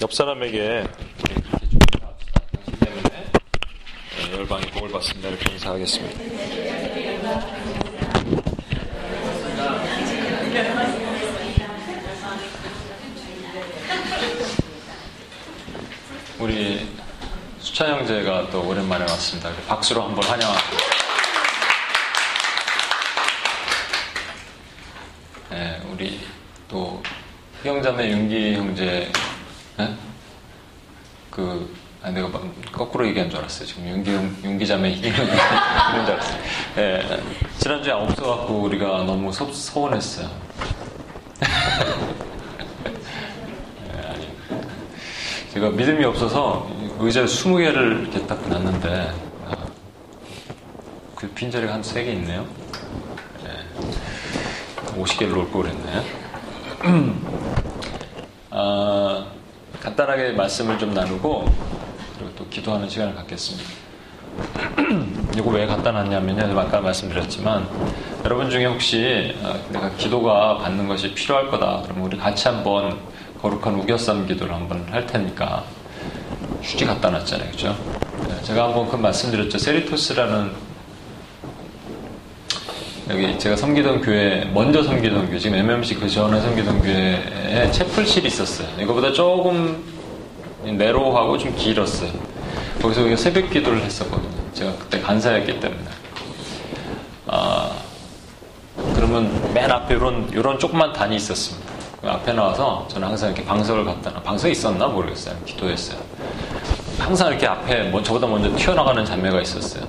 옆 사람에게 당신 때문에 네, 열방이 복을 받습니다. 이렇게 인사하겠습니다. 우리 수찬 형제가 또 오랜만에 왔습니다. 박수로 한번 환영합니다. 네, 우리 또 형자매 윤기 형제 네? 그, 아, 내가 거꾸로 얘기한 줄 알았어요. 지금 윤기, 윤기자매 이기는 줄 알았어요. 예, 지난주에 없어갖고 우리가 너무 서, 서운했어요. 예, 아니. 제가 믿음이 없어서 의자 20개를 이렇게 딱 놨는데, 아, 그 빈자리가 한 3개 있네요. 예, 50개를 놓을 걸 그랬네. 아, 간단하게 말씀을 좀 나누고 그리고 또 기도하는 시간을 갖겠습니다. 이거 왜 갖다 놨냐면요. 아까 말씀드렸지만 여러분 중에 혹시 아, 내가 기도가 받는 것이 필요할 거다. 그러면 우리 같이 한번 거룩한 우겨쌈 기도를 한번 할 테니까 휴지 갖다 놨잖아요. 그죠? 네, 제가 한번 그 말씀드렸죠. 세리토스라는 여기 제가 섬기던 교회, 먼저 섬기던 교회, 지금 MMC 그 전에 섬기던 교회에 채플실이 있었어요. 이거보다 조금 내로하고 좀 길었어요. 거기서 새벽 기도를 했었거든요. 제가 그때 간사였기 때문에. 아, 그러면 맨 앞에 이런, 이런 조그만 단이 있었습니다. 그 앞에 나와서 저는 항상 이렇게 방석을 갖다 놔. 방석이 있었나 모르겠어요. 기도했어요. 항상 이렇게 앞에 뭐 저보다 먼저 튀어나가는 자매가 있었어요.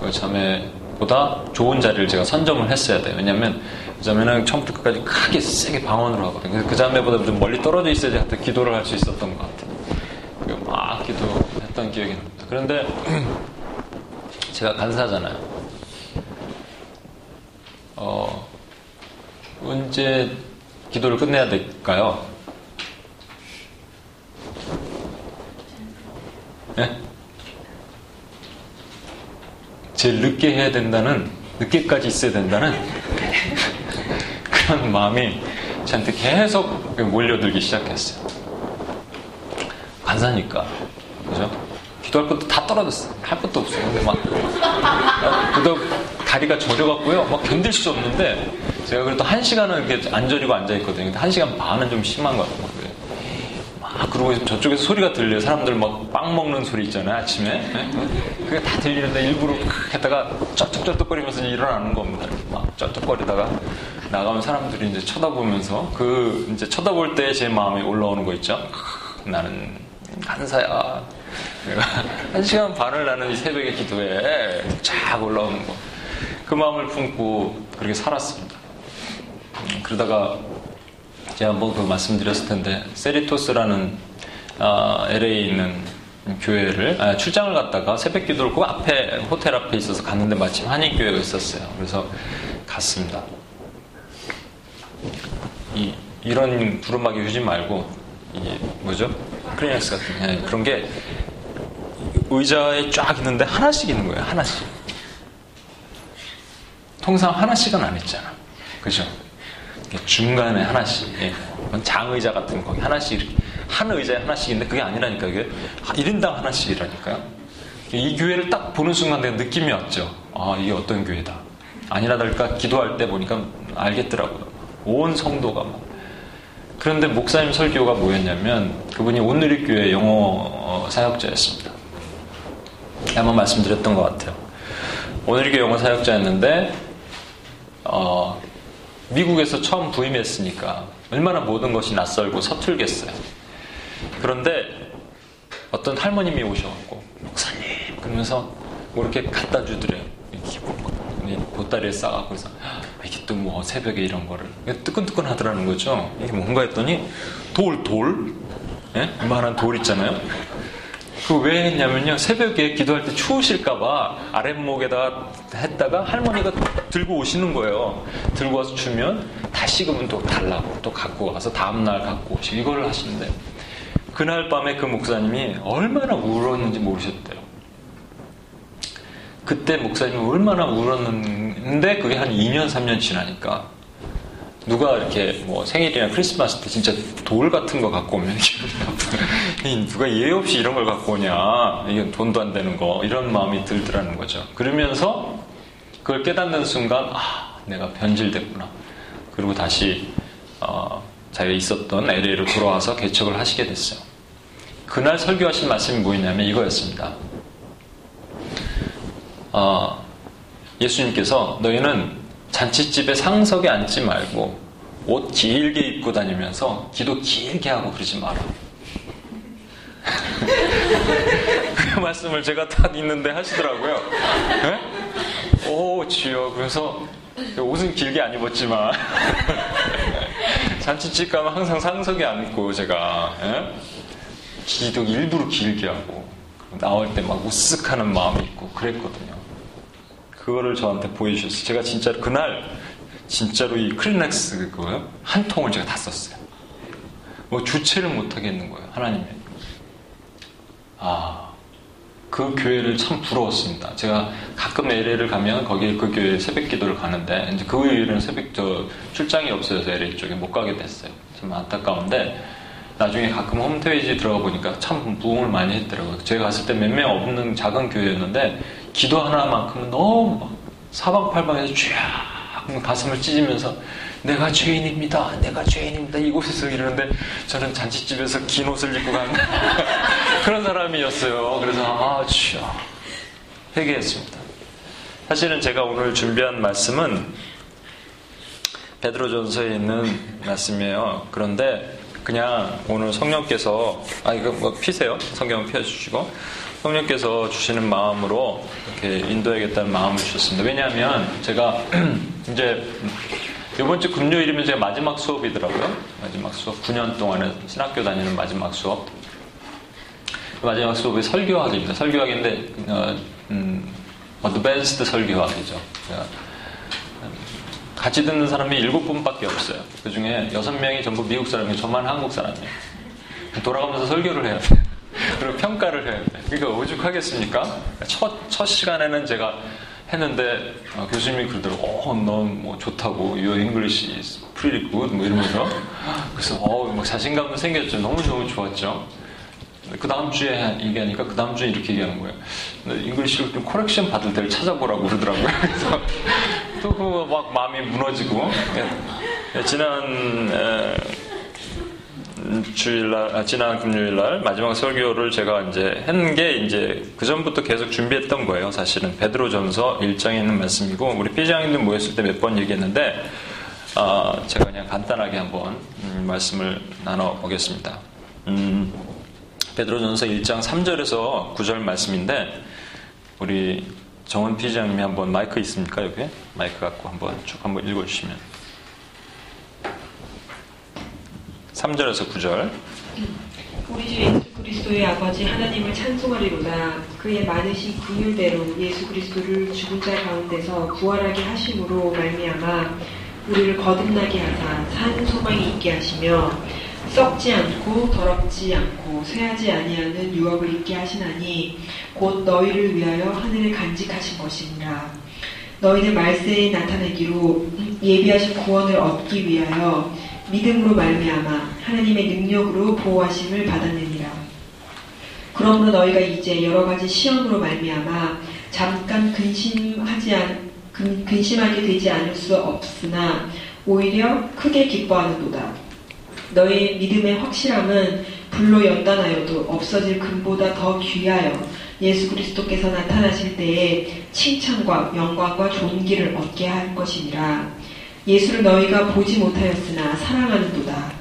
그 자매, 보다 좋은 자리를 제가 선점을 했어야 돼요. 왜냐면 그 자매는 처음부터 끝까지 크게 세게 방언으로 하거든요. 그래서 그 자매보다 좀 멀리 떨어져 있어야지 하여튼 기도를 할 수 있었던 것 같아요. 막 기도했던 기억이 납니다. 그런데 제가 간사잖아요. 어, 언제 기도를 끝내야 될까요? 네? 제일 늦게 해야 된다는, 늦게까지 있어야 된다는 그런 마음이 저한테 계속 몰려들기 시작했어요. 간사니까. 그죠? 기도할 것도 다 떨어졌어요. 할 것도 없어요. 근데 막, 그도 다리가 저려갖고요. 막 견딜 수 없는데, 제가 그래도 한 시간은 이렇게 안 저리고 앉아있거든요. 근데 한 시간 반은 좀 심한 것 같아요. 막 그러고 있으면 저쪽에서 소리가 들려요. 사람들 막 빵 먹는 소리 있잖아요. 아침에. 네? 그게 다 들리는데 일부러 했다가 쩍쩍쩍쩍거리면서 일어나는 겁니다. 막 쩍쩍거리다가 나가면 사람들이 이제 쳐다보면서 그 이제 쳐다볼 때 제 마음에 올라오는 거 있죠. 나는. 내가 한 시간 반을 나는 이 새벽의 기도에 쫙 올라오는 거. 그 마음을 품고 그렇게 살았습니다. 음, 그러다가 제가 한번 그 말씀드렸을 텐데 세리토스라는 아, LA에 있는 교회를 아, 출장을 갔다가 새벽 기도를 그 앞에 호텔 앞에 있어서 갔는데 마침 한인 교회가 있었어요. 그래서 갔습니다. 이, 이런 부르마기 휴지 말고 이게 뭐죠? 크리넥스 같은 네, 그런 게 의자에 쫙 있는데 하나씩 있는 거예요. 하나씩. 통상 하나씩은 안 있잖아. 그죠? 중간에 하나씩. 예. 장의자 같은 거 하나씩 이렇게 한 의자에 하나씩인데 그게 아니라니까 이게 1인당 하나씩이라니까요. 이 교회를 딱 보는 순간 내가 느낌이 왔죠. 아 이게 어떤 교회다. 아니라 달까 기도할 때 보니까 알겠더라고요. 온 성도가 막. 그런데 목사님 설교가 뭐였냐면 그분이 온누리교회 영어 사역자였습니다. 한번 말씀드렸던 것 같아요. 온누리교회 영어 사역자였는데 어, 미국에서 처음 부임했으니까 얼마나 모든 것이 낯설고 서툴겠어요. 그런데 어떤 할머님이 오셔갖고 목사님 그러면서 뭐 이렇게 갖다 주더래요. 기본 거. 보따리에 싸갖고 그래서 이게 또 뭐 새벽에 이런 거를 뜨끈뜨끈 하더라는 거죠. 이게 뭔가 했더니 돌 돌, 예? 이만한 돌 있잖아요. 그 왜 했냐면요. 새벽에 기도할 때 추우실까봐 아랫목에다가 했다가 할머니가 들고 오시는 거예요. 들고 와서 주면 다 식으면 또 달라고 또 갖고 와서 다음날 갖고 오시고 이걸 하시는데 그날 밤에 그 목사님이 얼마나 울었는지 모르셨대요. 그때 목사님이 얼마나 울었는데 그게 한 2년, 3년 지나니까 누가 이렇게 뭐 생일이나 크리스마스 때 진짜 돌 같은 거 갖고 오면 누가 예의 없이 이런 걸 갖고 오냐 이게 돈도 안 되는 거 이런 마음이 들더라는 거죠. 그러면서 그걸 깨닫는 순간 아 내가 변질됐구나. 그리고 다시 어, 자기가 있었던 LA로 돌아와서 개척을 하시게 됐어요. 그날 설교하신 말씀이 뭐였냐면 이거였습니다. 어, 예수님께서 너희는 잔치집에 상석에 앉지 말고 옷 길게 입고 다니면서 기도 길게 하고 그러지 마라. 그 말씀을 제가 딱 있는데 하시더라고요. 네? 오, 주여. 그래서 옷은 길게 안 입었지만 잔치집 가면 항상 상석에 앉고 제가 네? 기도 일부러 길게 하고 나올 때 막 우쓱 하는 마음이 있고 그랬거든요. 그거를 저한테 보여주셨어요. 제가 진짜 그날 진짜로 이 크리넥스 그거요 한 통을 제가 다 썼어요. 뭐 주체를 못 하겠는 거예요. 하나님의. 아, 그 교회를 참 부러웠습니다. 제가 가끔 LA를 가면 거기 그 교회 새벽 기도를 가는데 이제 그 일은 새벽 저 출장이 없어져서 LA 쪽에 못 가게 됐어요. 참 안타까운데 나중에 가끔 홈페이지 들어가 보니까 참 부흥을 많이 했더라고요. 제가 갔을 때 몇 명 없는 작은 교회였는데 기도 하나만큼은 너무 막 사방팔방에서 쫙 가슴을 찢으면서 내가 죄인입니다. 내가 죄인입니다. 이곳에서 이러는데 저는 잔치집에서 긴 옷을 입고 간 그런 사람이었어요. 그래서 아 주여 회개했습니다. 사실은 제가 오늘 준비한 말씀은 베드로전서에 있는 말씀이에요. 그런데 그냥 오늘 성령께서 아 이거 뭐 피세요. 성경 펴주시고 성령께서 주시는 마음으로 이렇게 인도해야겠다는 마음을 주셨습니다. 왜냐하면 제가 이제 이번 주 금요일이면 제가 마지막 수업이더라고요. 마지막 수업 9년 동안은 신학교 다니는 마지막 수업. 마지막 수업이 설교학입니다. 설교학인데 어, 음, 어드밴스드 설교학이죠. 같이 듣는 사람이 일곱 분밖에 없어요. 그 중에 여섯 명이 전부 미국 사람이에요. 저만 한국 사람이에요. 돌아가면서 설교를 해야 돼요. 그리고 평가를 해야 돼요. 그러니까 오죽하겠습니까? 첫, 첫 시간에는 제가 했는데 어, 교수님이 그러더라고 어, 넌 뭐 좋다고 Your English is pretty good 뭐 이러면서 그래서 어, 막 자신감도 생겼죠. 너무 너무 좋았죠. 그 다음 주에 얘기하니까 그 다음 주에 이렇게 얘기하는 거예요. English를 좀 correction 받을 데를 찾아보라고 그러더라고요. 그래서 또 그 막 마음이 무너지고 예, 지난 에, 주일날 아, 지난 금요일날 마지막 설교를 제가 이제 한 게 이제 그 전부터 계속 준비했던 거예요. 사실은 베드로전서 1장에 있는 말씀이고 우리 피장님들 모였을 때 몇 번 얘기했는데 아, 제가 그냥 간단하게 한번 음, 말씀을 나눠 보겠습니다. 음, 베드로전서 1장 3절에서 9절 말씀인데 우리 정원 피장님이 한번 마이크 있습니까 여기? 마이크 갖고 한번 쭉 한번 읽어주시면 3절에서 9절. 우리 주 예수 그리스도의 아버지 하나님을 찬송하리로다. 그의 많으신 긍휼대로 예수 그리스도를 죽은 자 가운데서 부활하게 하심으로 말미암아 우리를 거듭나게 하사 산 소망이 있게 하시며 썩지 않고 더럽지 않고 쇠하지 아니하는 유업을 있게 하시나니 곧 너희를 위하여 하늘에 간직하신 것이니라. 너희는 말세에 나타내기로 예비하신 구원을 얻기 위하여 믿음으로 말미암아 하나님의 능력으로 보호하심을 받았느니라. 그러므로 너희가 이제 여러 가지 시험으로 말미암아 잠깐 근심하지 않, 근, 근심하게 되지 않을 수 없으나 오히려 크게 기뻐하는도다. 너희 믿음의 확실함은 불로 연단하여도 없어질 금보다 더 귀하여 예수 그리스도께서 나타나실 때에 칭찬과 영광과 존귀를 얻게 할 것이니라. 예수를 너희가 보지 못하였으나 사랑하는도다.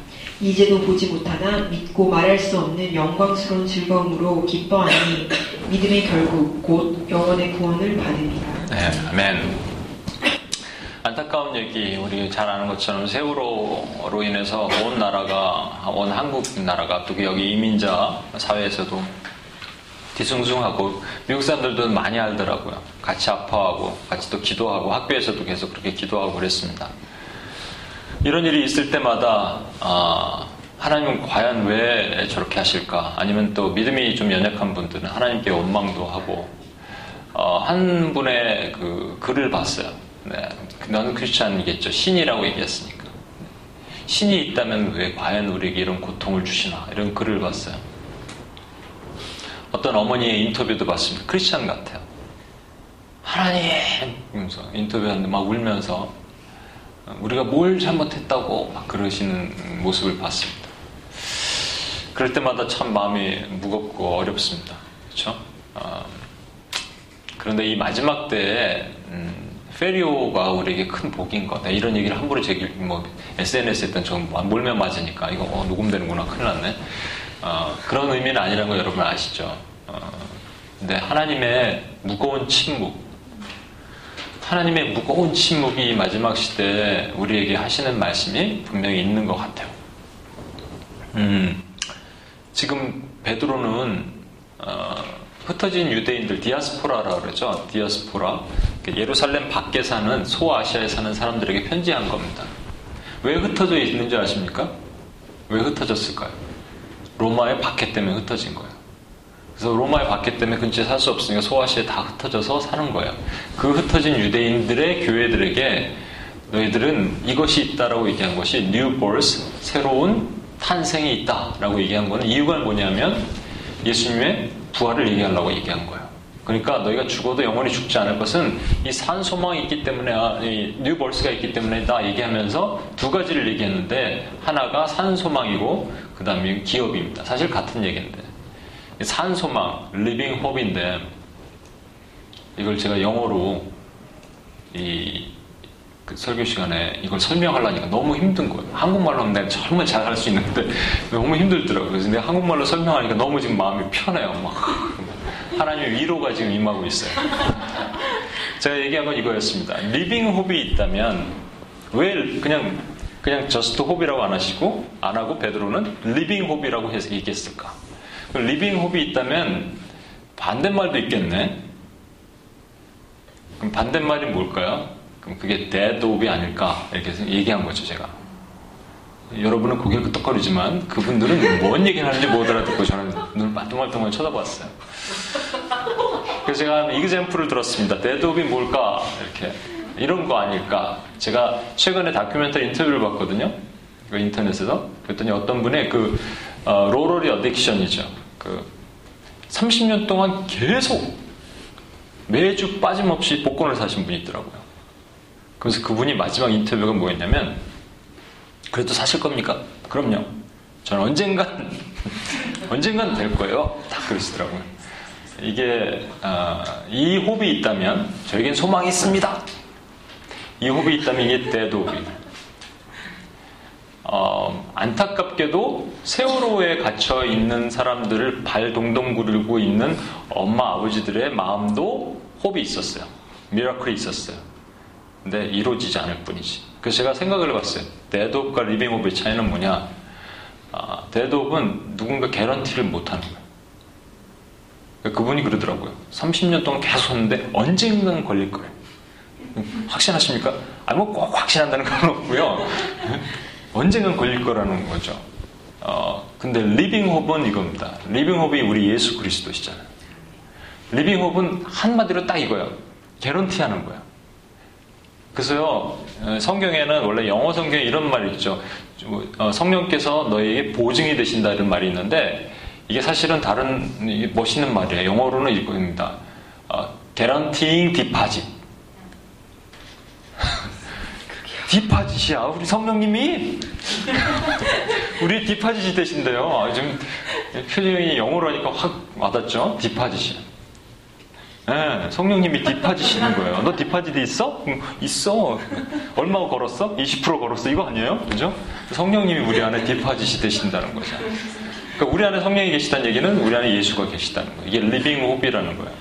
이제도 보지 못하나 믿고 말할 수 없는 영광스러운 즐거움으로 기뻐하니 믿음의 결국 곧 영원의 구원을 받으리라. 네, 아멘. 안타까운 얘기 우리 잘 아는 것처럼 세월호로 인해서 온 나라가 온 한국 나라가 또 여기 이민자 사회에서도 뒤숭숭하고 미국 사람들도 많이 알더라고요. 같이 아파하고 같이 또 기도하고 학교에서도 계속 그렇게 기도하고 그랬습니다. 이런 일이 있을 때마다 아, 하나님은 과연 왜 저렇게 하실까? 아니면 또 믿음이 좀 연약한 분들은 하나님께 원망도 하고 어, 한 분의 그 글을 봤어요. 네, 너는 크리스찬이겠죠. 신이라고 얘기했으니까. 신이 있다면 왜 과연 우리에게 이런 고통을 주시나 이런 글을 봤어요. 어떤 어머니의 인터뷰도 봤습니다. 크리스찬 같아요. 하나님! 이러면서 인터뷰하는데 막 울면서 우리가 뭘 잘못했다고 막 그러시는 모습을 봤습니다. 그럴 때마다 참 마음이 무겁고 어렵습니다. 그렇죠? 어, 그런데 이 마지막 때에 음, 페리오가 우리에게 큰 복인 거다. 이런 얘기를 함부로 제기, 뭐, SNS에 했던 전 몰면 맞으니까, 이거, 어, 녹음되는구나. 큰일 났네. 어, 그런 의미는 아니라는 거 여러분 아시죠? 어, 근데 하나님의 무거운 침묵, 하나님의 무거운 침묵이 마지막 시대에 우리에게 하시는 말씀이 분명히 있는 것 같아요. 음, 지금 베드로는 어, 흩어진 유대인들 디아스포라라 그러죠. 디아스포라. 예루살렘 밖에 사는 소아시아에 사는 사람들에게 편지한 겁니다. 왜 흩어져 있는지 아십니까? 왜 흩어졌을까요? 로마의 박해 때문에 흩어진 거예요. 그래서 로마의 박해 때문에 근처에 살 수 없으니까 소아시아에 다 흩어져서 사는 거예요. 그 흩어진 유대인들의 교회들에게 너희들은 이것이 있다라고 얘기한 것이 new birth, 새로운 탄생이 있다라고 얘기한 거는 이유가 뭐냐면 예수님의 부활을 얘기하려고 얘기한 거예요. 그러니까 너희가 죽어도 영원히 죽지 않을 것은 이 산 소망이 있기 때문에 아, new birth가 있기 때문에 다 얘기하면서 두 가지를 얘기했는데 하나가 산 소망이고 그 다음에 기업입니다. 사실 같은 얘기인데 산소망, living hope인데 이걸 제가 영어로 이 그 설교 시간에 이걸 설명하려니까 너무 힘든 거예요. 한국말로 하면 내가 정말 잘 할 수 있는데 너무 힘들더라고요. 그래서 내가 한국말로 설명하니까 너무 지금 마음이 편해요. 막 하나님의 위로가 지금 임하고 있어요. 제가 얘기한 건 이거였습니다. living hope이 있다면 왜 그냥 그냥 just hope이라고 안 하시고 안 하고 베드로는 living hope이라고 해서 얘기했을까? living hope이 있다면 반대말도 있겠네. 그럼 반대말이 뭘까요? 그럼 그게 dead 홉이 아닐까? 이렇게 얘기한 거죠, 제가. 여러분은 고개를 끄덕거리지만 그분들은 뭔 얘기를 하는지 못 알아듣고 저는 눈을 말똥말똥 쳐다봤어요. 그래서 제가 example을 들었습니다. dead hope이 뭘까? 이렇게. 이런 거 아닐까? 제가 최근에 다큐멘터리 인터뷰를 봤거든요. 그 인터넷에서. 그랬더니 어떤 분의 그, 어, 로러리 어딕션이죠. 그, 30년 동안 계속 매주 빠짐없이 복권을 사신 분이 있더라고요. 그래서 그분이 마지막 인터뷰가 뭐였냐면, 그래도 사실 겁니까? 그럼요. 저는 언젠간, 언젠간 될 거예요. 다 그러시더라고요. 이게, 어, 이 호흡이 있다면, 저에겐 소망이 있습니다. 이 hope이 있다면 이게 dead hope이에요. 어, 안타깝게도 세월호에 갇혀 있는 사람들을 발 동동 구르고 있는 엄마 아버지들의 마음도 hope이 있었어요. miracle이 있었어요. 근데 이루어지지 않을 뿐이지. 그래서 제가 생각을 해봤어요. 데드옵과 리빙옵의 차이는 뭐냐? 아, dead hope은 누군가 guarantee를 못하는 거예요. 그분이 그러더라고요. 30년 동안 계속 했는데 언젠간 걸릴 거예요. 확신하십니까? 아니, 뭐꼭 확신한다는 건 없고요. 언젠간 걸릴 거라는 거죠. 어, 근데 리빙홉은 이겁니다. 리빙홉이 우리 예수 그리스도시잖아요. 리빙홉은 한마디로 딱 이거예요. 개런티 하는 거예요. 그래서요, 성경에는 원래 영어 성경에 이런 말이 있죠. 어, 성령께서 너에게 보증이 되신다 이런 말이 있는데, 이게 사실은 다른 멋있는 말이에요. 영어로는 이겁니다. 어, guaranteeing deposit. 디파짓이야. 우리 성령님이 우리 디파짓이. 아, 지금 표정이 영어로 하니까 확 와닿죠? 디파짓이. 네, 성령님이 디파짓이는 거예요. 너 디파짓 있어? 응, 있어. 얼마 걸었어? 20% 걸었어. 이거 아니에요? 그죠? 성령님이 우리 안에 디파짓이 되신다는 거죠. 그러니까 우리 안에 성령이 계시다는 얘기는 우리 안에 예수가 계시다는 거예요. 이게 living hope이라는 거예요.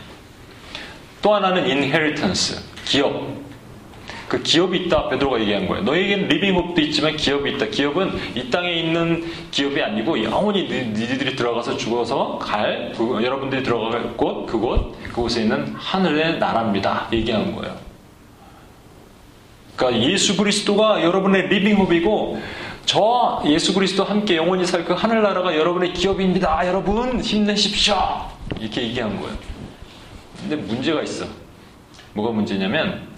또 하나는 inheritance, 기업. 그 기업이 있다 베드로가 얘기한 거예요. 너에게는 living hope도 있지만 기업이 있다. 기업은 이 땅에 있는 기업이 아니고 영원히 니들이 들어가서 죽어서 갈 그, 여러분들이 들어갈 곳 그곳 그곳에 있는 하늘의 나라입니다. 얘기한 거예요. 그러니까 예수 그리스도가 여러분의 living hope이고 저 예수 그리스도 함께 영원히 살 그 하늘나라가 여러분의 기업입니다. 여러분 힘내십시오. 이렇게 얘기한 거예요. 근데 문제가 있어. 뭐가 문제냐면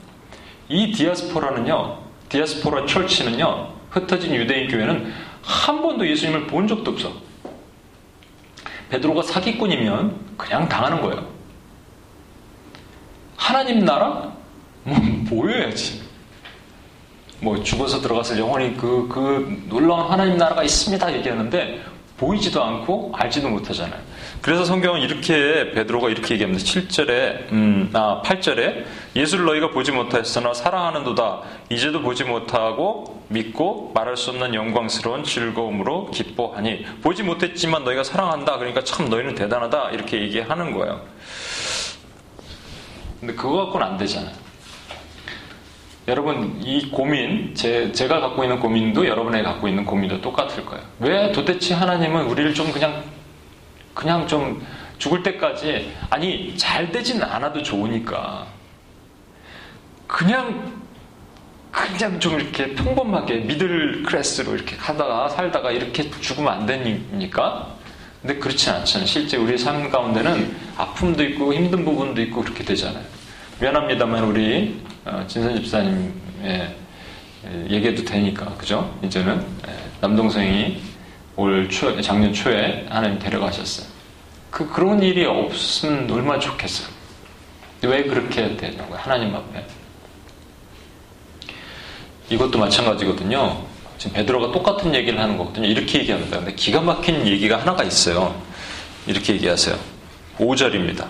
이 디아스포라는요. 디아스포라 철치는요. 흩어진 유대인 교회는 한 번도 예수님을 본 적도 없어. 베드로가 사기꾼이면 그냥 당하는 거예요. 하나님 나라? 뭐 보여야지. 뭐 죽어서 들어가서 영원히 그, 그 놀라운 하나님 나라가 있습니다 얘기하는데 보이지도 않고 알지도 못하잖아요. 그래서 성경은 이렇게 베드로가 이렇게 얘기합니다. 7절에 음, 아 8절에 예수를 너희가 보지 못하였으나 사랑하는도다 이제도 보지 못하고 믿고 말할 수 없는 영광스러운 즐거움으로 기뻐하니 보지 못했지만 너희가 사랑한다. 그러니까 참 너희는 대단하다 이렇게 얘기하는 거예요. 근데 그거 갖고는 안 되잖아요. 여러분 이 고민 제, 제가 갖고 있는 고민도 여러분이 갖고 있는 고민도 똑같을 거예요. 왜 도대체 하나님은 우리를 좀 그냥 그냥 좀 죽을 때까지 아니 잘 되진 않아도 좋으니까 그냥 그냥 좀 이렇게 평범하게 미들 클래스로 이렇게 하다가 살다가 이렇게 죽으면 안 되니까 근데 그렇지 않잖아요. 실제 우리 삶 가운데는 아픔도 있고 힘든 부분도 있고 그렇게 되잖아요. 미안합니다만 우리 어, 진선 집사님의 얘기해도 되니까 그죠? 이제는 남동생이 올 초, 작년 초에 하나님 데려가셨어요. 그 그런 일이 없으면 얼마나 좋겠어요. 왜 그렇게 되냐고요? 하나님 앞에. 이것도 마찬가지거든요. 지금 베드로가 똑같은 얘기를 하는 거거든요. 이렇게 얘기합니다. 근데 기가 막힌 얘기가 하나가 있어요. 이렇게 얘기하세요. 5절입니다.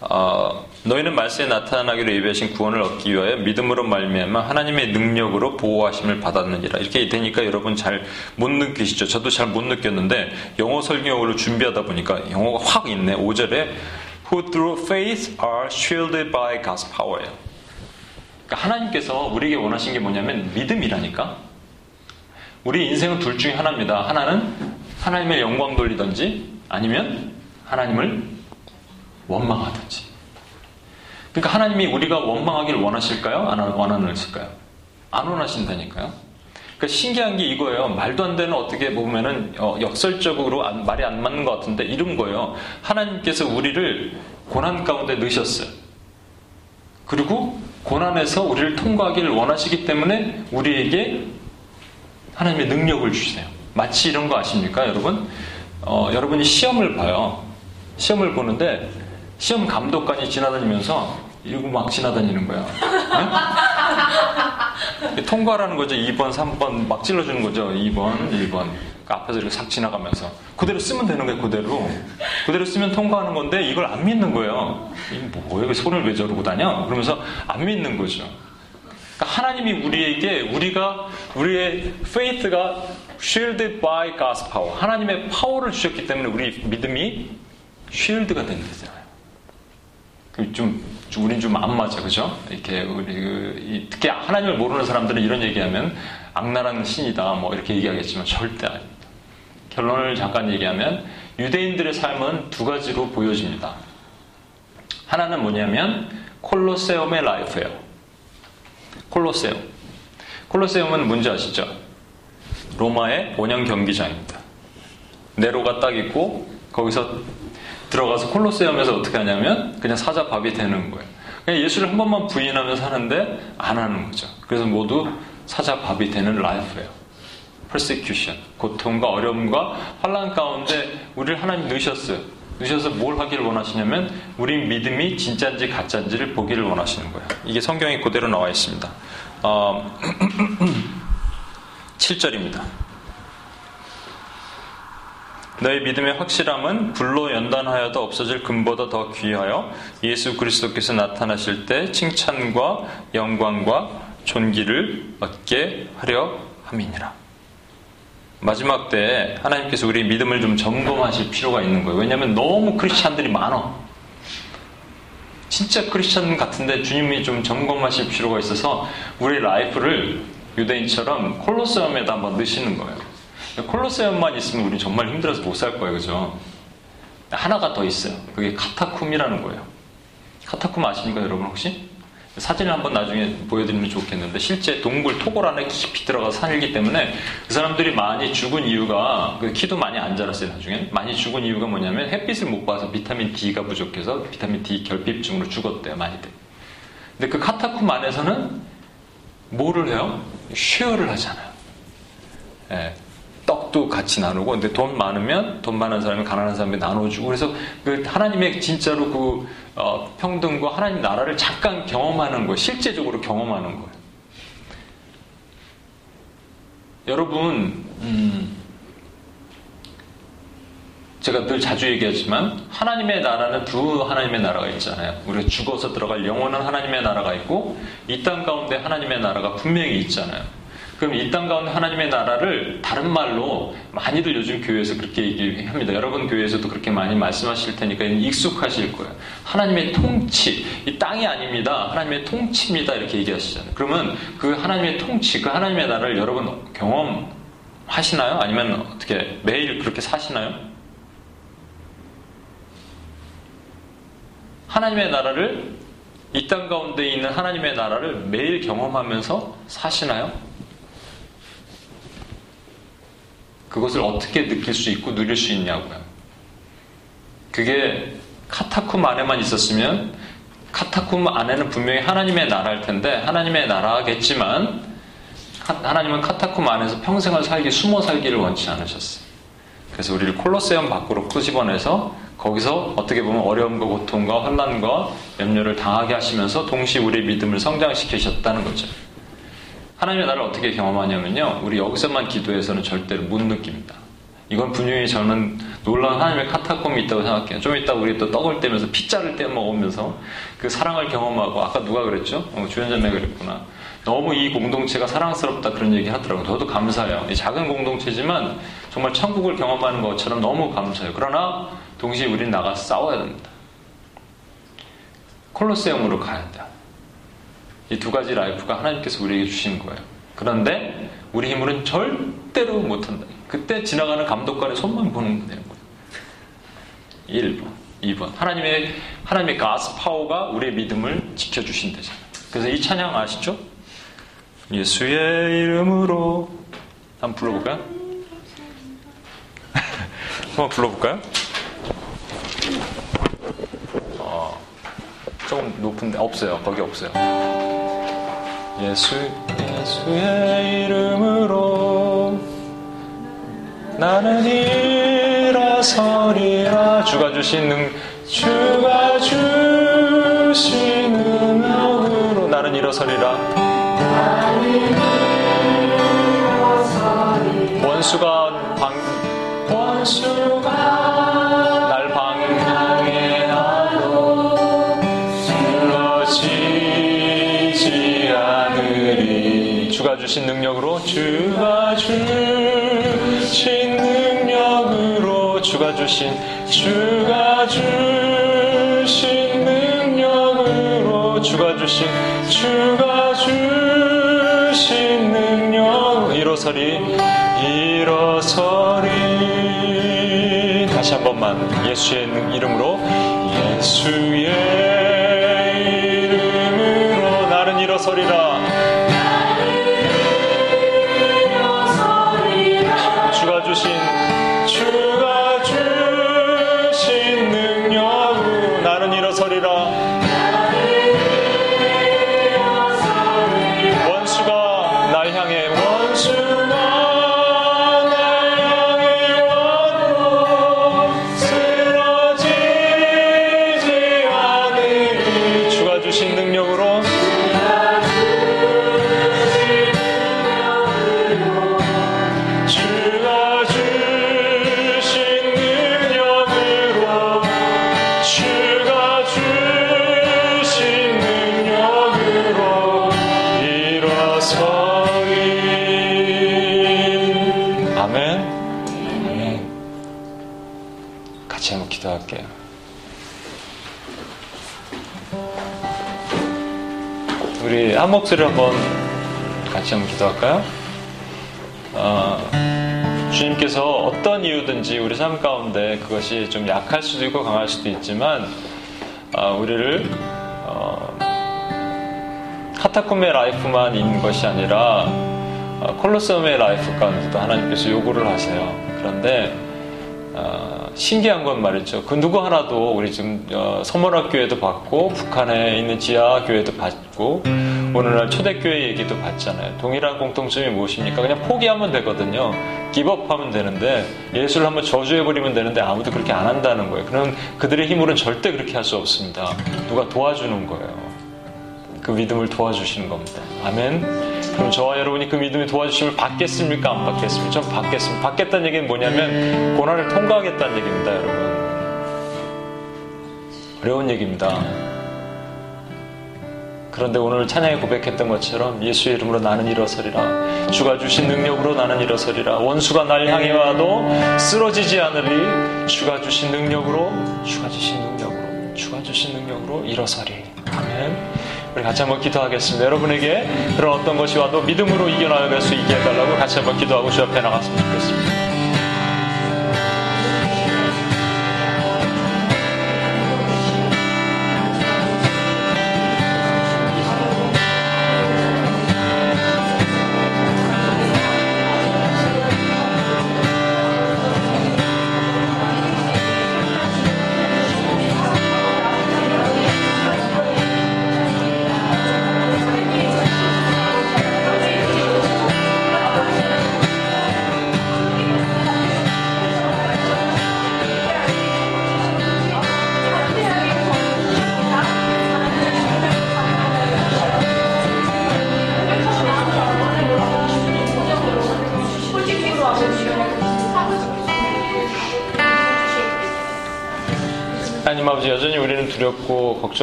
어, 너희는 말세에 나타나기로 예배하신 구원을 얻기 위하여 믿음으로 말미암아 하나님의 능력으로 보호하심을 받았느니라. 이렇게 되니까 여러분 잘 못 느끼시죠? 저도 잘 못 느꼈는데 영어 설교를 준비하다 보니까 영어가 확 있네. 5절에 Who through faith are shielded by God's power예요. 그러니까 하나님께서 우리에게 원하신 게 뭐냐면 믿음이라니까. 우리 인생은 둘 중에 하나입니다. 하나는 하나님의 영광 돌리든지 아니면 하나님을 원망하든지. 그러니까 하나님이 우리가 원망하기를 원하실까요? 안 원하실까요? 안 원하신다니까요. 그러니까 신기한 게 이거예요. 말도 안 되는 어떻게 보면은 어, 역설적으로 안, 말이 안 맞는 것 같은데 이런 거예요. 하나님께서 우리를 고난 가운데 넣으셨어요. 그리고 고난에서 우리를 통과하기를 원하시기 때문에 우리에게 하나님의 능력을 주시네요. 마치 이런 거 아십니까, 여러분? 어, 여러분이 시험을 봐요. 시험을 보는데 시험 감독관이 지나다니면서 이러고 막 지나다니는 거야. 네? 통과라는 거죠. 2번, 3번 막 찔러주는 거죠. 2번, 1번. 그러니까 앞에서 이렇게 싹 지나가면서. 그대로 쓰면 되는 거예요, 그대로. 그대로 쓰면 통과하는 건데 이걸 안 믿는 거예요. 뭐, 왜 손을 왜 저러고 다녀? 그러면서 안 믿는 거죠. 그러니까 하나님이 우리에게 우리가 우리의 faith가 shielded by God's power. 하나님의 파워를 주셨기 때문에 우리 믿음이 shield가 된 거잖아요. 그 좀, 우린 좀 안 맞아, 그죠? 이렇게, 우리, 그, 특히 하나님을 모르는 사람들은 이런 얘기하면 악랄한 신이다, 뭐 이렇게 얘기하겠지만 절대 아닙니다. 결론을 잠깐 얘기하면 유대인들의 삶은 두 가지로 보여집니다. 하나는 뭐냐면 콜로세움의 라이프예요. 콜로세움. 콜로세움은 뭔지 아시죠? 로마의 원형 경기장입니다. 네로가 딱 있고 거기서 들어가서 콜로세움에서 어떻게 하냐면 그냥 사자 밥이 되는 거예요. 그냥 예수를 한 번만 부인하면서 하는데 안 하는 거죠. 그래서 모두 사자 밥이 되는 라이프예요. persecution, 고통과 어려움과 환란 가운데 우리를 하나님 넣으셨어요. 넣으셔서 뭘 하기를 원하시냐면 우리 믿음이 진짜인지 가짜인지를 보기를 원하시는 거예요. 이게 성경에 그대로 나와 있습니다. 어, 7절입니다. 너의 믿음의 확실함은 불로 연단하여도 없어질 금보다 더 귀하여 예수 그리스도께서 나타나실 때 칭찬과 영광과 존귀를 얻게 하려 함이니라. 마지막 때 하나님께서 우리 믿음을 좀 점검하실 필요가 있는 거예요. 왜냐하면 너무 크리스찬들이 많아. 진짜 크리스천 같은데 주님이 좀 점검하실 필요가 있어서 우리 라이프를 유대인처럼 콜로세움에다 한번 넣으시는 거예요. 콜로세움만 있으면 우리 정말 힘들어서 못 살 거예요, 그죠? 하나가 더 있어요. 그게 카타쿰이라는 거예요. 카타쿰 아십니까, 여러분 혹시? 사진을 한번 나중에 보여드리면 좋겠는데 실제 동굴 토골 안에 깊이 들어가 살기 때문에 그 사람들이 많이 죽은 이유가 그 키도 많이 안 자랐어요 나중에 많이 죽은 이유가 뭐냐면 햇빛을 못 봐서 비타민 D가 부족해서 비타민 D 결핍증으로 죽었대요 많이들 근데 그 카타쿰 안에서는 뭐를 해요? 쉐어를 하잖아요 예, 떡도 같이 나누고 근데 돈 많으면 돈 많은 사람이 가난한 사람이 나눠주고 그래서 그 하나님의 진짜로 그 어, 평등과 하나님 나라를 잠깐 경험하는 거예요. 실제적으로 경험하는 거예요. 여러분, 음, 제가 늘 자주 얘기하지만 하나님의 나라는 두 하나님의 나라가 있잖아요. 우리가 죽어서 들어갈 영원한 하나님의 나라가 있고 이 땅 가운데 하나님의 나라가 분명히 있잖아요. 그럼 이 땅 가운데 하나님의 나라를 다른 말로 많이들 요즘 교회에서 그렇게 얘기합니다. 여러분 교회에서도 그렇게 많이 말씀하실 테니까 익숙하실 거예요. 하나님의 통치, 이 땅이 아닙니다. 하나님의 통치입니다. 이렇게 얘기하시잖아요. 그러면 그 하나님의 통치, 그 하나님의 나라를 여러분 경험하시나요? 아니면 어떻게 매일 그렇게 사시나요? 하나님의 나라를 이 땅 가운데 있는 하나님의 나라를 매일 경험하면서 사시나요? 그것을 어떻게 느낄 수 있고 누릴 수 있냐고요. 그게 카타쿰 안에만 있었으면 카타쿰 안에는 분명히 하나님의 나라일 텐데 하나님의 나라겠지만 하나님은 카타쿰 안에서 평생을 살기 숨어 살기를 원치 않으셨어요. 그래서 우리를 콜로세움 밖으로 끄집어내서 거기서 어떻게 보면 어려움과 고통과 환란과 염려를 당하게 하시면서 동시에 우리의 믿음을 성장시키셨다는 거죠. 하나님의 나라를 어떻게 경험하냐면요. 우리 여기서만 기도해서는 절대로 못 느낍니다. 이건 분명히 저는 놀라운 하나님의 카타콤이 있다고 생각해요. 좀 이따 우리 또 떡을 떼면서 피자를 떼 먹으면서 그 사랑을 경험하고 아까 누가 그랬죠? 어, 주연자매 그랬구나. 너무 이 공동체가 사랑스럽다 그런 얘기 하더라고요. 저도 감사해요. 작은 공동체지만 정말 천국을 경험하는 것처럼 너무 감사해요. 그러나 동시에 우리는 나가서 싸워야 됩니다. 콜로세움으로 가야 돼요. 이 두 가지 life가 하나님께서 우리에게 주신 거예요. 그런데 우리 힘으로는 절대로 못한다. 그때 지나가는 감독관의 손만 보는 거예요. 1번, 2번. 하나님의, 하나님의 God's power가 우리의 믿음을 지켜주신대잖아요. 그래서 이 찬양 아시죠? 예수의 이름으로. 한번 불러볼까요? 한번 불러볼까요? 어, 조금 높은데, 없어요. 거기 없어요. 예수, 예수의 이름으로 나는 일어서리라. 주가 주신 능 주가 주신 능력으로 나는 일어서리라. 원수가 방 원수가 주신 능력으로 주가 주신 능력으로 주가 주신 주가 주신 능력으로 주가 주신 주가 주신 능력. 일어서리 일어서리. 다시 한 번만 예수의 이름으로 예수의 목소리를 한번 같이 한번 기도할까요? 어, 주님께서 어떤 이유든지 우리 삶 가운데 그것이 좀 약할 수도 있고 강할 수도 있지만 어, 우리를 어, 카타콤의 life만 있는 것이 아니라 어, 콜로세움의 life 가운데도 하나님께서 요구를 하세요. 그런데 어, 신기한 건 말이죠. 그 누구 하나도 우리 지금 어, 서머나 교회도 봤고 북한에 있는 지하 교회도 봤고 오늘날 초대교회 얘기도 받잖아요. 동일한 공통점이 무엇입니까? 그냥 포기하면 되거든요. 기법하면 되는데 예수를 한번 저주해버리면 되는데 아무도 그렇게 안 한다는 거예요. 그럼 그들의 힘으로는 절대 그렇게 할 수 없습니다. 누가 도와주는 거예요. 그 믿음을 도와주시는 겁니다. 아멘. 그럼 저와 여러분이 그 믿음의 도와주심을 받겠습니까? 안 받겠습니까? 전 받겠습니다. 받겠다는 얘기는 뭐냐면 고난을 통과하겠다는 얘기입니다, 여러분. 어려운 얘기입니다. 그런데 오늘 찬양에 고백했던 것처럼 예수의 이름으로 나는 일어서리라. 주가 주신 능력으로 나는 일어서리라. 원수가 날 향해 와도 쓰러지지 않으리. 주가 주신 능력으로, 주가 주신 능력으로, 주가 주신 능력으로 일어서리. 아멘. 우리 같이 한번 기도하겠습니다. 여러분에게 그런 어떤 것이 와도 믿음으로 이겨나갈 수 있게 해달라고 같이 한번 기도하고 주 앞에 나갔으면 좋겠습니다.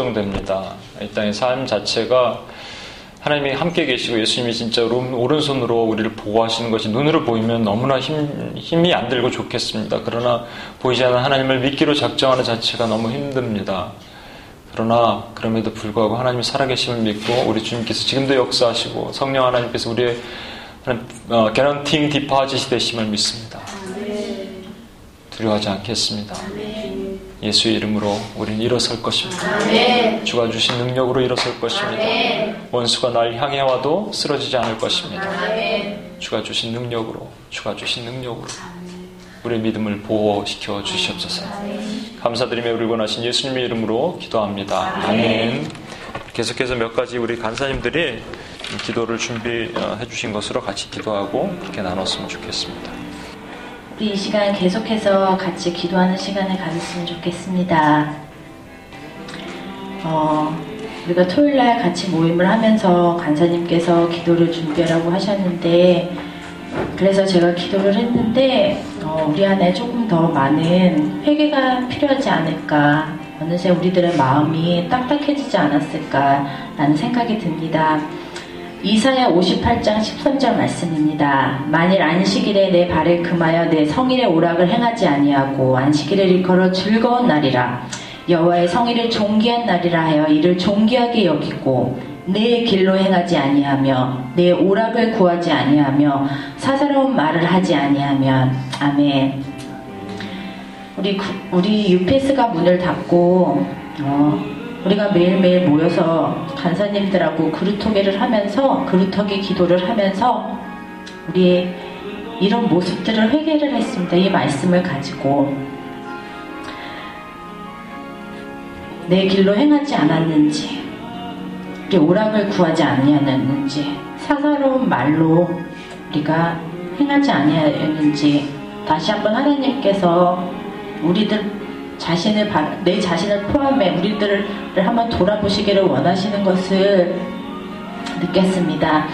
걱정됩니다. 이 땅의 삶 자체가 하나님이 함께 계시고 예수님이 진짜 오른- 오른손으로 우리를 보호하시는 것이 눈으로 보이면 너무나 힘, 힘이 안 들고 좋겠습니다. 그러나 보이지 않는 하나님을 믿기로 작정하는 자체가 너무 힘듭니다. 그러나 그럼에도 불구하고 하나님이 살아계심을 믿고 우리 주님께서 지금도 역사하시고 성령 하나님께서 우리의 어, 개런팅 디파짓이 되심을 믿습니다. 두려워하지 않겠습니다. 예수의 이름으로 우리는 일어설 것입니다. 주가 주신 능력으로 일어설 것입니다. 원수가 날 향해 와도 쓰러지지 않을 것입니다. 주가 주신 능력으로, 주가 주신 능력으로 우리의 믿음을 보호시켜 주시옵소서. 감사드리며 우리 원하신 예수님의 이름으로 기도합니다. 아멘. 계속해서 몇 가지 우리 간사님들이 기도를 준비해 주신 것으로 같이 기도하고 그렇게 나눴으면 좋겠습니다. 우리 이 시간 계속해서 같이 기도하는 시간을 가졌으면 좋겠습니다. 어, 우리가 토요일 날 같이 모임을 하면서 간사님께서 기도를 준비하라고 하셨는데, 그래서 제가 기도를 했는데, 어, 우리 안에 조금 더 많은 회개가 필요하지 않을까, 어느새 우리들의 마음이 딱딱해지지 않았을까라는 생각이 듭니다. 이사야 58장 13절 말씀입니다. 만일 안식일에 내 발을 금하여 내 성일의 오락을 행하지 아니하고 안식일을 일컬어 즐거운 날이라 여호와의 성일을 존귀한 날이라 하여 이를 존귀하게 여기고 내 길로 행하지 아니하며 내 오락을 구하지 아니하며 사사로운 말을 하지 아니하면 아멘. 우리 구- 우리 UPS가 문을 닫고 어, 우리가 매일매일 모여서 간사님들하고 그루터기를 하면서 그루터기 기도를 하면서 우리의 이런 모습들을 회개를 했습니다. 이 말씀을 가지고 내 길로 행하지 않았는지 우리 오락을 구하지 아니하였는지 사사로운 말로 우리가 행하지 아니하였는지 다시 한번 하나님께서 우리들 자신을 바- 내 자신을 포함해 우리들을 한번 돌아보시기를 원하시는 것을 느꼈습니다.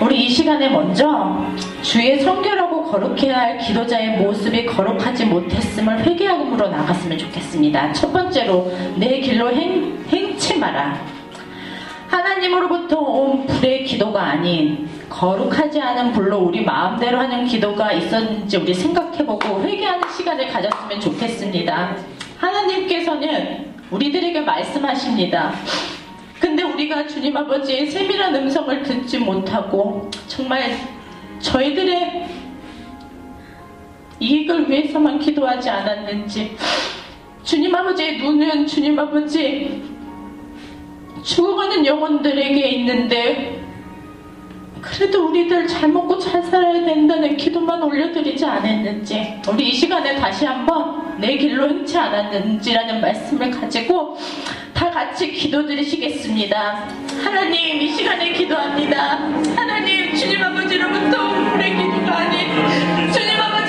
우리 이 시간에 먼저 주의 성결하고 거룩해야 할 기도자의 모습이 거룩하지 못했음을 회개함으로 나갔으면 좋겠습니다. 첫 번째로 내 길로 행, 행치 마라. 하나님으로부터 온 불의 기도가 아닌 거룩하지 않은 불로 우리 마음대로 하는 기도가 있었는지 우리 생각해보고 회개하는 시간을 가졌으면 좋겠습니다. 하나님께서는 우리들에게 말씀하십니다. 근데 우리가 주님 아버지의 세밀한 음성을 듣지 못하고 정말 저희들의 이익을 위해서만 기도하지 않았는지 주님 아버지의 눈은 주님 아버지 죽어가는 영혼들에게 있는데 그래도 우리들 잘 먹고 잘 살아야 된다는 기도만 올려드리지 않았는지 우리 이 시간에 다시 한번 내 길로 행치 않았는지라는 말씀을 가지고 다 같이 기도드리시겠습니다. 하나님 이 시간에 기도합니다. 하나님 주님 아버지로부터 우리의 기도가 아닌 주님 아버지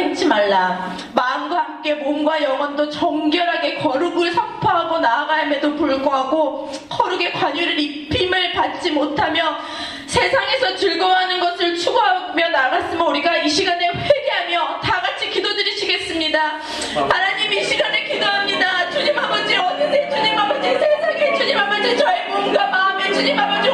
행치 말라. 마음과 함께 몸과 영혼도 정결하게 거룩을 선포하고 나아감에도 불구하고 거룩의 관유를 입힘을 받지 못하며 세상에서 즐거워하는 것을 추구하며 나갔으면 우리가 이 시간에 회개하며 다 같이 기도드리시겠습니다. 하나님 이 시간에 기도합니다. 주님 아버지 어느새 주님 아버지 세상에 주님 아버지 저의 몸과 마음에 주님 아버지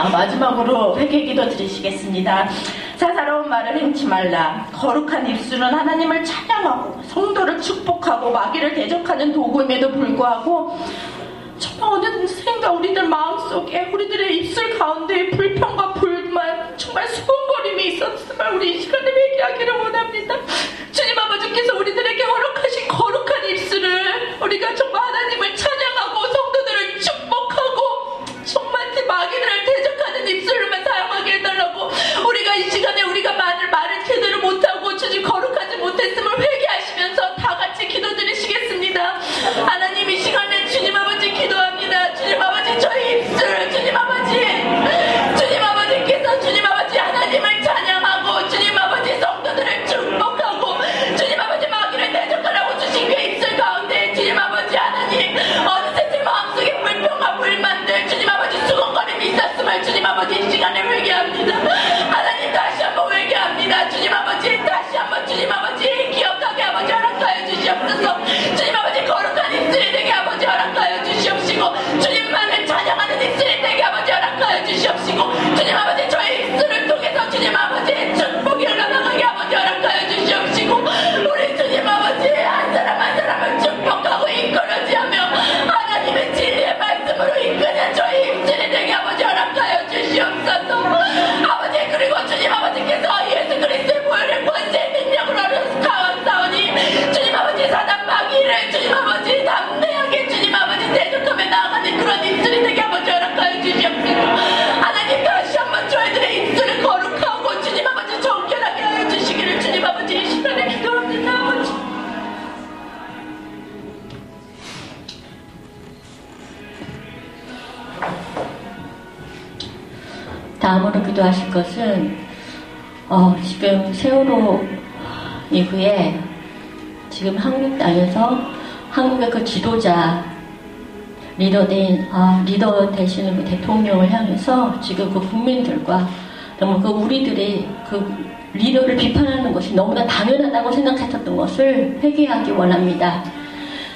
우리 다음 마지막으로 회개 기도 드리시겠습니다. 사사로운 말을 행치 말라. 거룩한 입술은 하나님을 찬양하고 성도를 축복하고 마귀를 대적하는 도구임에도 불구하고 정말 어느샌가 우리들 마음속에 우리들의 입술 가운데 불평과 불만 정말 수군거림이 있었음을 우리 이 시간에 회개하기를 원합니다. 주님 아버지께서 우리들에게 허락하신 거룩한 입술을 우리가 정말 하나님을 찬양하고 성도들을 축복하고 정말 그 마귀들을 대적하는 입술로만 사용하게 해달라고. 우리가 이 시간에 우리가 말을 말을 제대로 못하고 주님 거룩하지 못했음 한국의 그 지도자 리더된 아, 리더 되시는 그 대통령을 향해서 지금 그 국민들과 너무 그 우리들이 그 리더를 비판하는 것이 너무나 당연하다고 생각했었던 것을 회개하기 원합니다.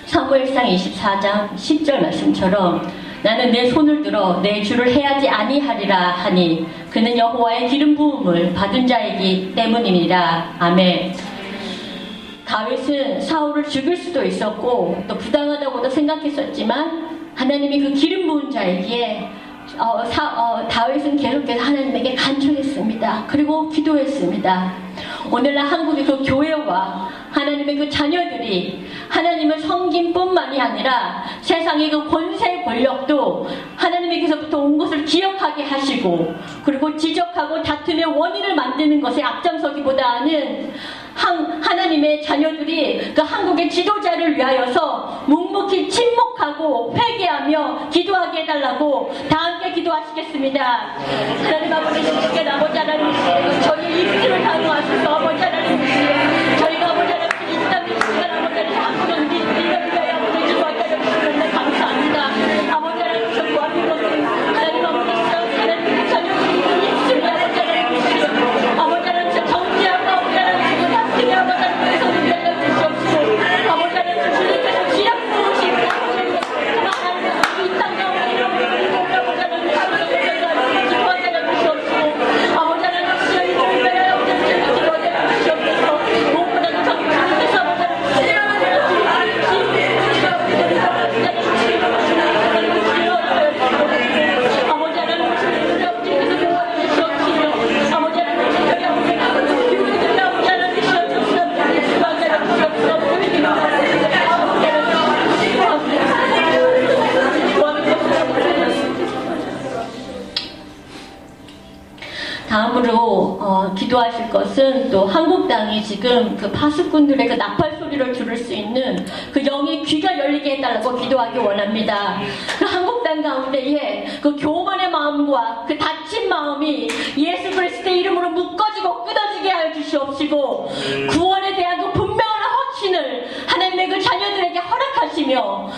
사무엘상 24장 10절 말씀처럼 나는 내 손을 들어 내 주를 해야지 아니하리라 하니 그는 여호와의 기름 부음을 받은 자이기 때문이니라. 아멘. 다윗은 사울을 죽일 수도 있었고 또 부당하다고도 생각했었지만 하나님이 그 기름 부은 자에게 어, 사, 어, 다윗은 계속해서 하나님에게 간청했습니다. 그리고 기도했습니다. 오늘날 한국의 그 교회와 하나님의 그 자녀들이 하나님을 섬김 뿐만이 아니라 세상의 그 권세 권력도 하나님에게서부터 온 것을 기억하게 하시고 그리고 지적하고 다툼의 원인을 만드는 것에 앞장서기보다는 한, 하나님의 자녀들이 그 한국의 지도자를 위하여서 묵묵히 침묵하고 회개하며 기도하게 해달라고 다 함께 기도하시겠습니다. 하나님 아버지 주께 아버지 하나님 저희 입술을 강화하셔서 아버지 지금 그 파수꾼들의 그 나팔 소리를 들을 수 있는 그 영의 귀가 열리게 해달라고 기도하기 원합니다. 그 한국 땅 가운데에 그 교만의 마음과 그 다친 마음이 예수 그리스도의 이름으로 묶어지고 끊어지게 하여 주시옵시고 구원에 대한 그 분명한 확신을 하나님의 그 자녀들에게 허락하시며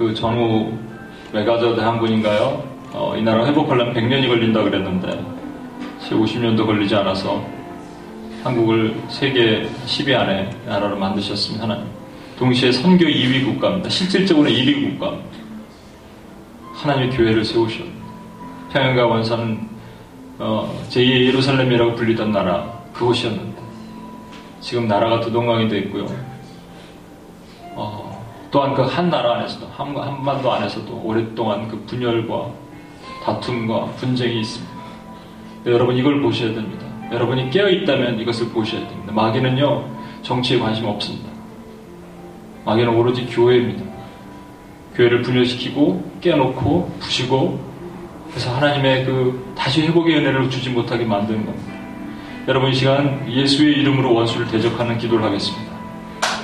그 전후 메가저 대항군인가요? 어, 이 나라 회복하려면 100년이 걸린다 그랬는데 50년도 걸리지 않아서 한국을 세계 10위 안에 나라로 만드셨습니다. 하나님. 동시에 선교 2위 국가입니다. 실질적으로 1위 국가입니다. 하나님의 교회를 세우셨. 평양과 원산 어, 제2의 예루살렘이라고 불리던 나라 그곳이었는데 지금 나라가 두동강이 되어 있고요. 어, 또한 그 한 나라 안에서도 한, 한반도 안에서도 오랫동안 그 분열과 다툼과 분쟁이 있습니다. 여러분 이걸 보셔야 됩니다. 여러분이 깨어 있다면 이것을 보셔야 됩니다. 마귀는요 정치에 관심 없습니다. 마귀는 오로지 교회입니다. 교회를 분열시키고 깨놓고 부시고 그래서 하나님의 그 다시 회복의 은혜를 주지 못하게 만드는 겁니다. 여러분 이 시간 예수의 이름으로 원수를 대적하는 기도를 하겠습니다.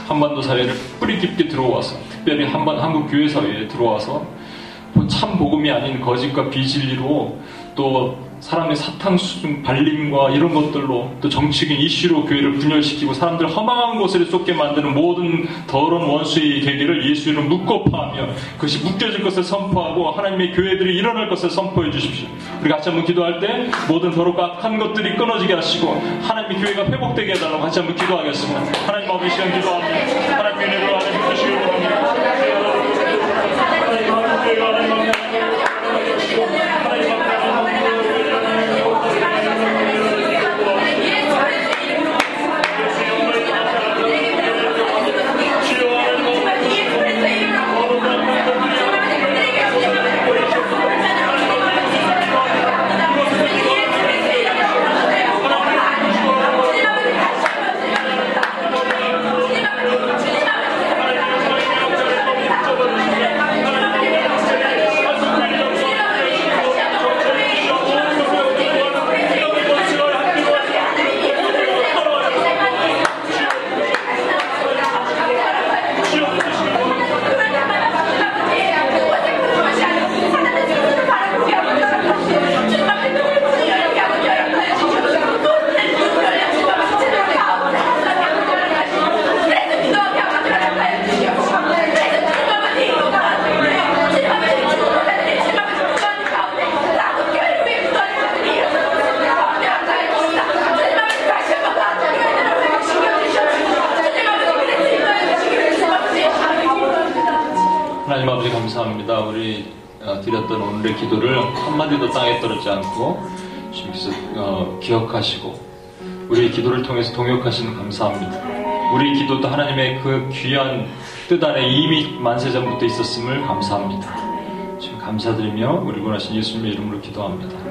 한반도 사회를 뿌리 깊게 들어와서 특별히 한반 한국 교회 사회에 들어와서 참 복음이 아닌 거짓과 비진리로 또 사람의 사탕수중 발림과 이런 것들로 또 정치적인 이슈로 교회를 분열시키고 사람들 허망한 곳에 쏟게 만드는 모든 더러운 원수의 계기를 예수 이름 묶고 파하며 그것이 묶여질 것을 선포하고 하나님의 교회들이 일어날 것을 선포해 주십시오. 우리 같이 한번 기도할 때 모든 더럽고 악한 것들이 끊어지게 하시고 하나님의 교회가 회복되게 해달라고 같이 한번 기도하겠습니다. 하나님 아버지 시간 기도합니다. 하나님의 은혜로 하나님 주시기를 바랍니다. 뜻 안에 이미 만세 전부터 있었음을 감사합니다. 지금 감사드리며 우리 원하신 예수님의 이름으로 기도합니다.